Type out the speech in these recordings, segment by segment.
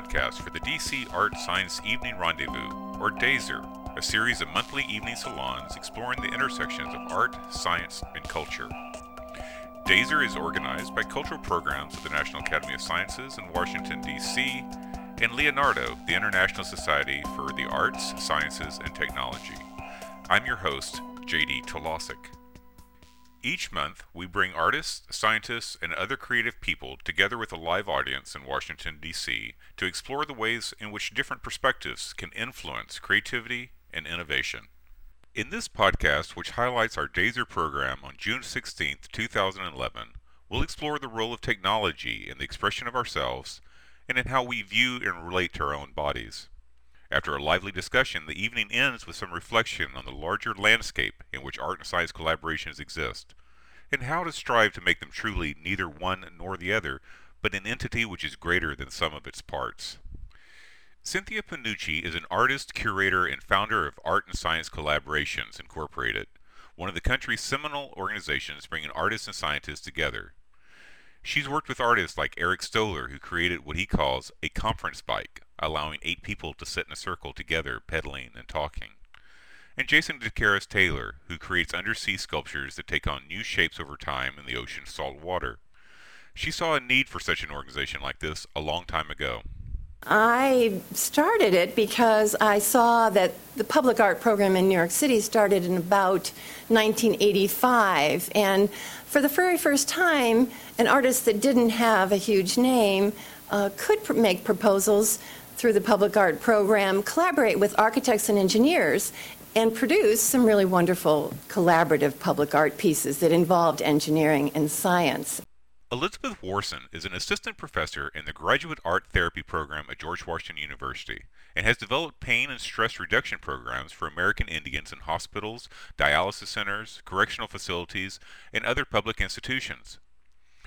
podcast for the DC Art Science Evening Rendezvous, or DASER, a series of monthly evening salons exploring the intersections of art, science, and culture. DASER is organized by cultural programs of the National Academy of Sciences in Washington, D.C., and Leonardo, the International Society for the Arts, Sciences, and Technology. I'm your host, JD Talasek. Each month, we bring artists, scientists, and other creative people together with a live audience in Washington, D.C. to explore the ways in which different perspectives can influence creativity and innovation. In this podcast, which highlights our DASER program on June 16, 2011, we'll explore the role of technology in the expression of ourselves and in how we view and relate to our own bodies. After a lively discussion, the evening ends with sum reflection on the larger landscape in which art and science collaborations exist, and how to strive to make them truly neither one nor the other, but an entity which is greater than some of its parts. Cynthia Pannucci is an artist, curator, and founder of Art and Science Collaborations Incorporated, one of the country's seminal organizations bringing artists and scientists together. She's worked with artists like Eric Staller, who created what he calls a conference bike, allowing eight people to sit in a circle together, pedaling and talking. And Jason deCaires Taylor, who creates undersea sculptures that take on new shapes over time in the ocean's salt water. She saw a need for such an organization like this a long time ago. I started it because I saw that the public art program in New York City started in about 1985. And for the very first time, an artist that didn't have a huge name uh, could pr- make proposals through the public art program, collaborate with architects and engineers, and produce some really wonderful collaborative public art pieces that involved engineering and science. Elizabeth Warson is an assistant professor in the Graduate Art Therapy program at George Washington University and has developed pain and stress reduction programs for American Indians in hospitals, dialysis centers, correctional facilities, and other public institutions.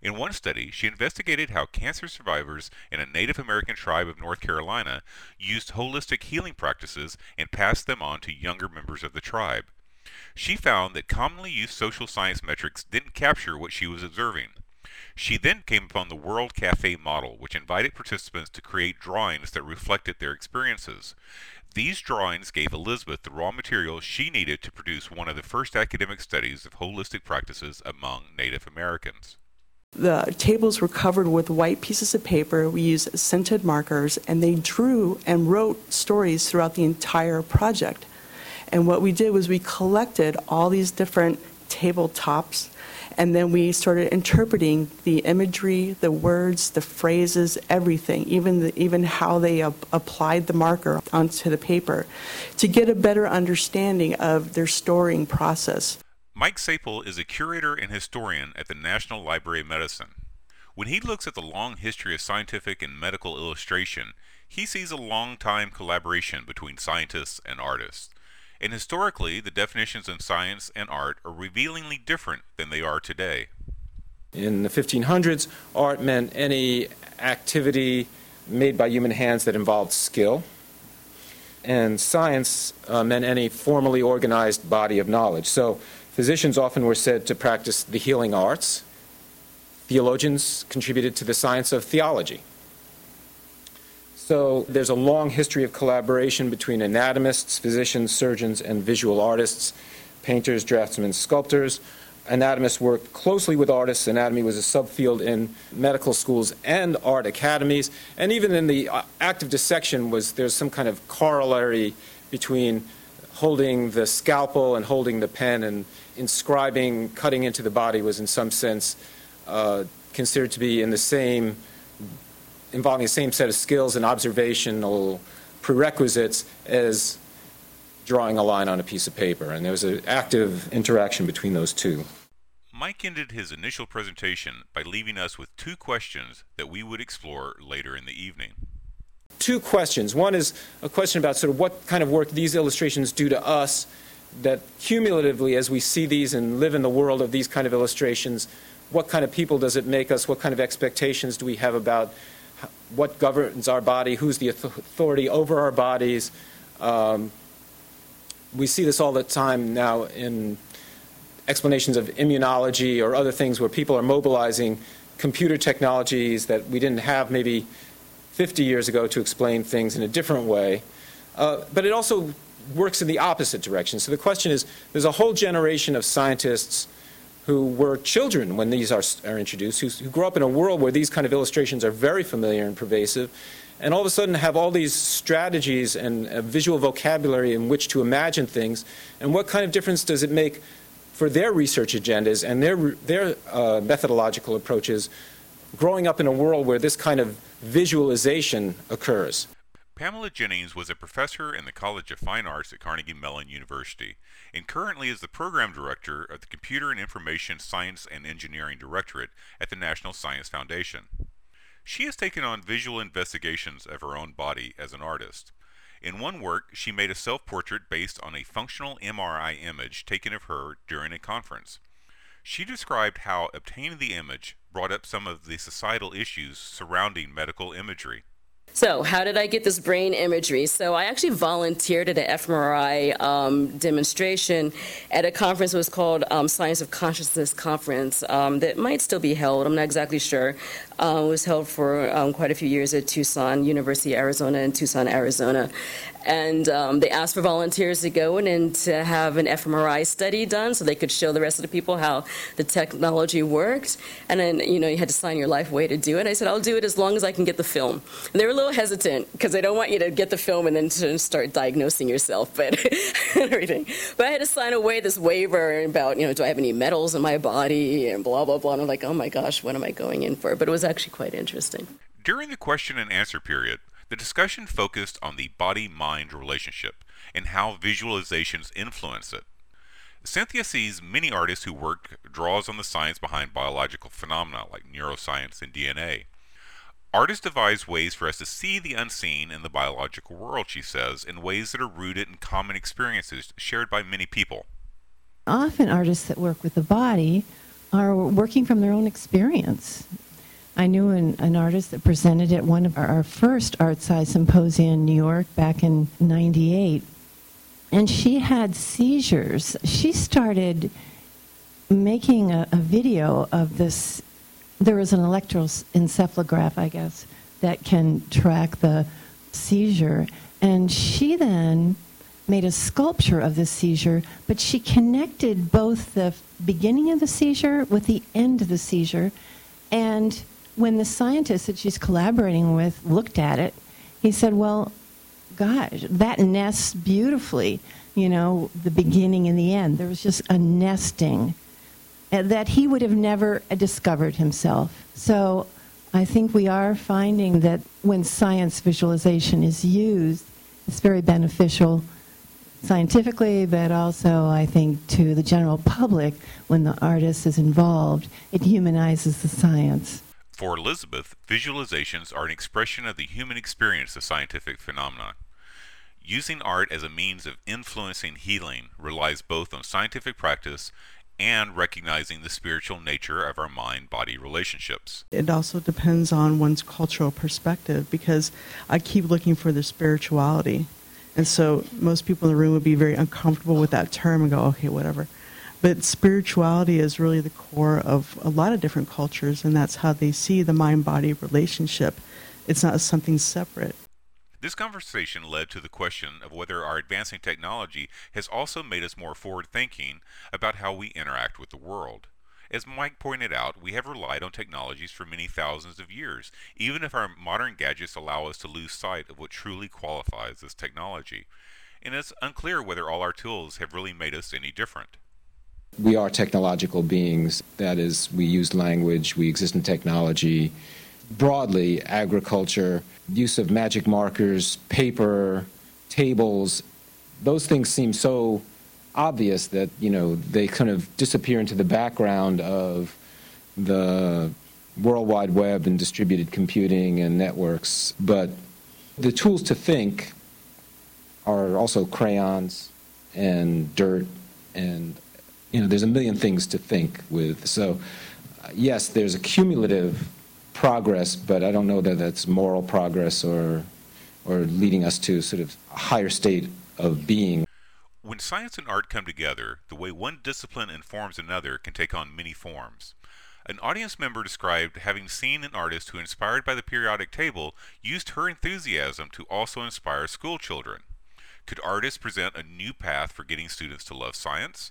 In one study, she investigated how cancer survivors in a Native American tribe of North Carolina used holistic healing practices and passed them on to younger members of the tribe. She found that commonly used social science metrics didn't capture what she was observing. She then came upon the World Cafe model, which invited participants to create drawings that reflected their experiences. These drawings gave Elizabeth the raw material she needed to produce one of the first academic studies of holistic practices among Native Americans. The tables were covered with white pieces of paper. We used scented markers, and they drew and wrote stories throughout the entire project. And what we did was we collected all these different tabletops, and then we started interpreting the imagery, the words, the phrases, everything, even the, even how they ap- applied the marker onto the paper, to get a better understanding of their storing process. Mike Sappol is a curator and historian at the National Library of Medicine. When he looks at the long history of scientific and medical illustration, he sees a long time collaboration between scientists and artists. And historically, the definitions in science and art are revealingly different than they are today. In the 1500s, art meant any activity made by human hands that involved skill, and science uh, meant any formally organized body of knowledge. So Physicians often were said to practice the healing arts. Theologians contributed to the science of theology. So there's a long history of collaboration between anatomists, physicians, surgeons, and visual artists, painters, draftsmen, sculptors. Anatomists worked closely with artists. Anatomy was a subfield in medical schools and art academies. And even in the uh, act of dissection was there's some kind of corollary between holding the scalpel and holding the pen and inscribing, cutting into the body was in some sense uh, considered to be in the same, involving the same set of skills and observational prerequisites as drawing a line on a piece of paper. And there was an active interaction between those two. Mike ended his initial presentation by leaving us with two questions that we would explore later in the evening two questions. One is a question about sort of what kind of work these illustrations do to us that cumulatively as we see these and live in the world of these kind of illustrations, what kind of people does it make us? What kind of expectations do we have about what governs our body? Who's the authority over our bodies? Um, we see this all the time now in explanations of immunology or other things where people are mobilizing computer technologies that we didn't have maybe 50 years ago to explain things in a different way. Uh, but it also works in the opposite direction. So the question is there's a whole generation of scientists who were children when these are, are introduced, who, who grew up in a world where these kind of illustrations are very familiar and pervasive, and all of a sudden have all these strategies and visual vocabulary in which to imagine things. And what kind of difference does it make for their research agendas and their, their uh, methodological approaches growing up in a world where this kind of visualization occurs? Pamela Jennings was a professor in the College of Fine Arts at Carnegie Mellon University and currently is the program director of the Computer and Information Science and Engineering Directorate at the National Science Foundation. She has taken on visual investigations of her own body as an artist. In one work, she made a self portrait based on a functional MRI image taken of her during a conference. She described how obtaining the image brought up some of the societal issues surrounding medical imagery. So, how did I get this brain imagery? So, I actually volunteered at an fMRI um, demonstration at a conference. It was called um, Science of Consciousness Conference um, that might still be held. I'm not exactly sure. Uh, it was held for um, quite a few years at Tucson, University Arizona in Tucson, Arizona. And um, they asked for volunteers to go in and to have an fMRI study done so they could show the rest of the people how the technology worked. And then, you know, you had to sign your life away to do it. I said, I'll do it as long as I can get the film. And they were a little hesitant because they don't want you to get the film and then to start diagnosing yourself, but everything. But I had to sign away this waiver about, you know, do I have any metals in my body and blah, blah, blah. And I'm like, oh my gosh, what am I going in for? But it was actually quite interesting. During the question and answer period, the discussion focused on the body mind relationship and how visualizations influence it. Cynthia sees many artists who work draws on the science behind biological phenomena like neuroscience and DNA. Artists devise ways for us to see the unseen in the biological world, she says, in ways that are rooted in common experiences shared by many people. Often, artists that work with the body are working from their own experience. I knew an, an artist that presented at one of our, our first ArtSci Symposia in New York back in 98, and she had seizures. She started making a, a video of this. There is an electroencephalograph, I guess, that can track the seizure. And she then made a sculpture of the seizure, but she connected both the beginning of the seizure with the end of the seizure. And when the scientist that she's collaborating with looked at it, he said, Well, gosh, that nests beautifully, you know, the beginning and the end. There was just a nesting uh, that he would have never discovered himself. So I think we are finding that when science visualization is used, it's very beneficial scientifically, but also I think to the general public when the artist is involved. It humanizes the science. For Elizabeth, visualizations are an expression of the human experience of scientific phenomena. Using art as a means of influencing healing relies both on scientific practice and recognizing the spiritual nature of our mind body relationships. It also depends on one's cultural perspective because I keep looking for the spirituality. And so most people in the room would be very uncomfortable with that term and go, okay, whatever. But spirituality is really the core of a lot of different cultures, and that's how they see the mind body relationship. It's not something separate. This conversation led to the question of whether our advancing technology has also made us more forward thinking about how we interact with the world. As Mike pointed out, we have relied on technologies for many thousands of years, even if our modern gadgets allow us to lose sight of what truly qualifies as technology. And it's unclear whether all our tools have really made us any different we are technological beings. That is, we use language, we exist in technology. Broadly, agriculture, use of magic markers, paper, tables, those things seem so obvious that, you know, they kind of disappear into the background of the World Wide Web and distributed computing and networks. But the tools to think are also crayons and dirt and you know, there's a million things to think with. So, uh, yes, there's a cumulative progress, but I don't know that that's moral progress or, or leading us to sort of a higher state of being. When science and art come together, the way one discipline informs another can take on many forms. An audience member described having seen an artist who, inspired by the periodic table, used her enthusiasm to also inspire school children. Could artists present a new path for getting students to love science?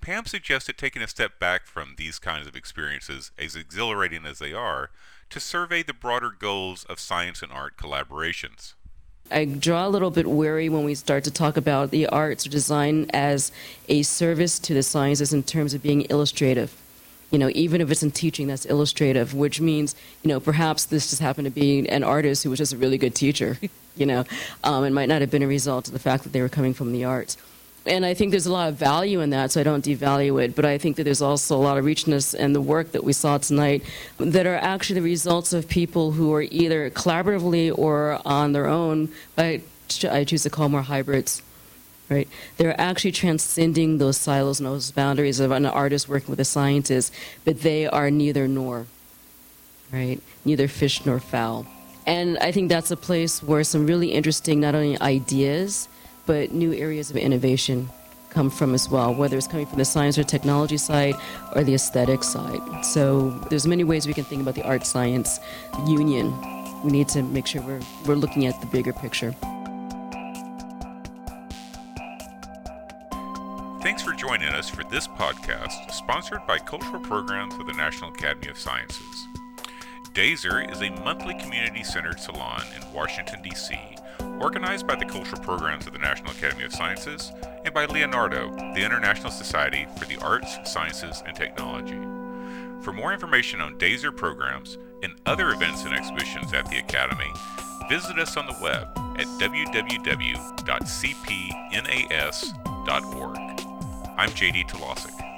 Pam suggested taking a step back from these kinds of experiences, as exhilarating as they are, to survey the broader goals of science and art collaborations. I draw a little bit weary when we start to talk about the arts or design as a service to the sciences in terms of being illustrative. You know, even if it's in teaching, that's illustrative, which means, you know, perhaps this just happened to be an artist who was just a really good teacher, you know, um, it might not have been a result of the fact that they were coming from the arts. And I think there's a lot of value in that, so I don't devalue it. But I think that there's also a lot of richness in the work that we saw tonight that are actually the results of people who are either collaboratively or on their own, but I choose to call more hybrids. Right? They're actually transcending those silos and those boundaries of an artist working with a scientist, but they are neither nor. Right? Neither fish nor fowl. And I think that's a place where some really interesting, not only ideas, but new areas of innovation come from as well, whether it's coming from the science or technology side or the aesthetic side. So there's many ways we can think about the art science union. We need to make sure we're, we're looking at the bigger picture. Thanks for joining us for this podcast, sponsored by Cultural Programs of the National Academy of Sciences. DASER is a monthly community centered salon in Washington, D.C organized by the cultural programs of the National Academy of Sciences and by Leonardo, the International Society for the Arts, Sciences, and Technology. For more information on DASER programs and other events and exhibitions at the Academy, visit us on the web at www.cpnas.org. I'm JD Talasek.